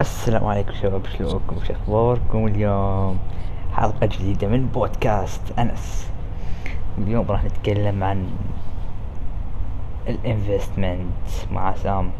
السلام عليكم شباب شلونكم وش أخباركم اليوم؟ حلقة جديدة من بودكاست أنس. اليوم راح نتكلم عن الانفستمنت مع سام.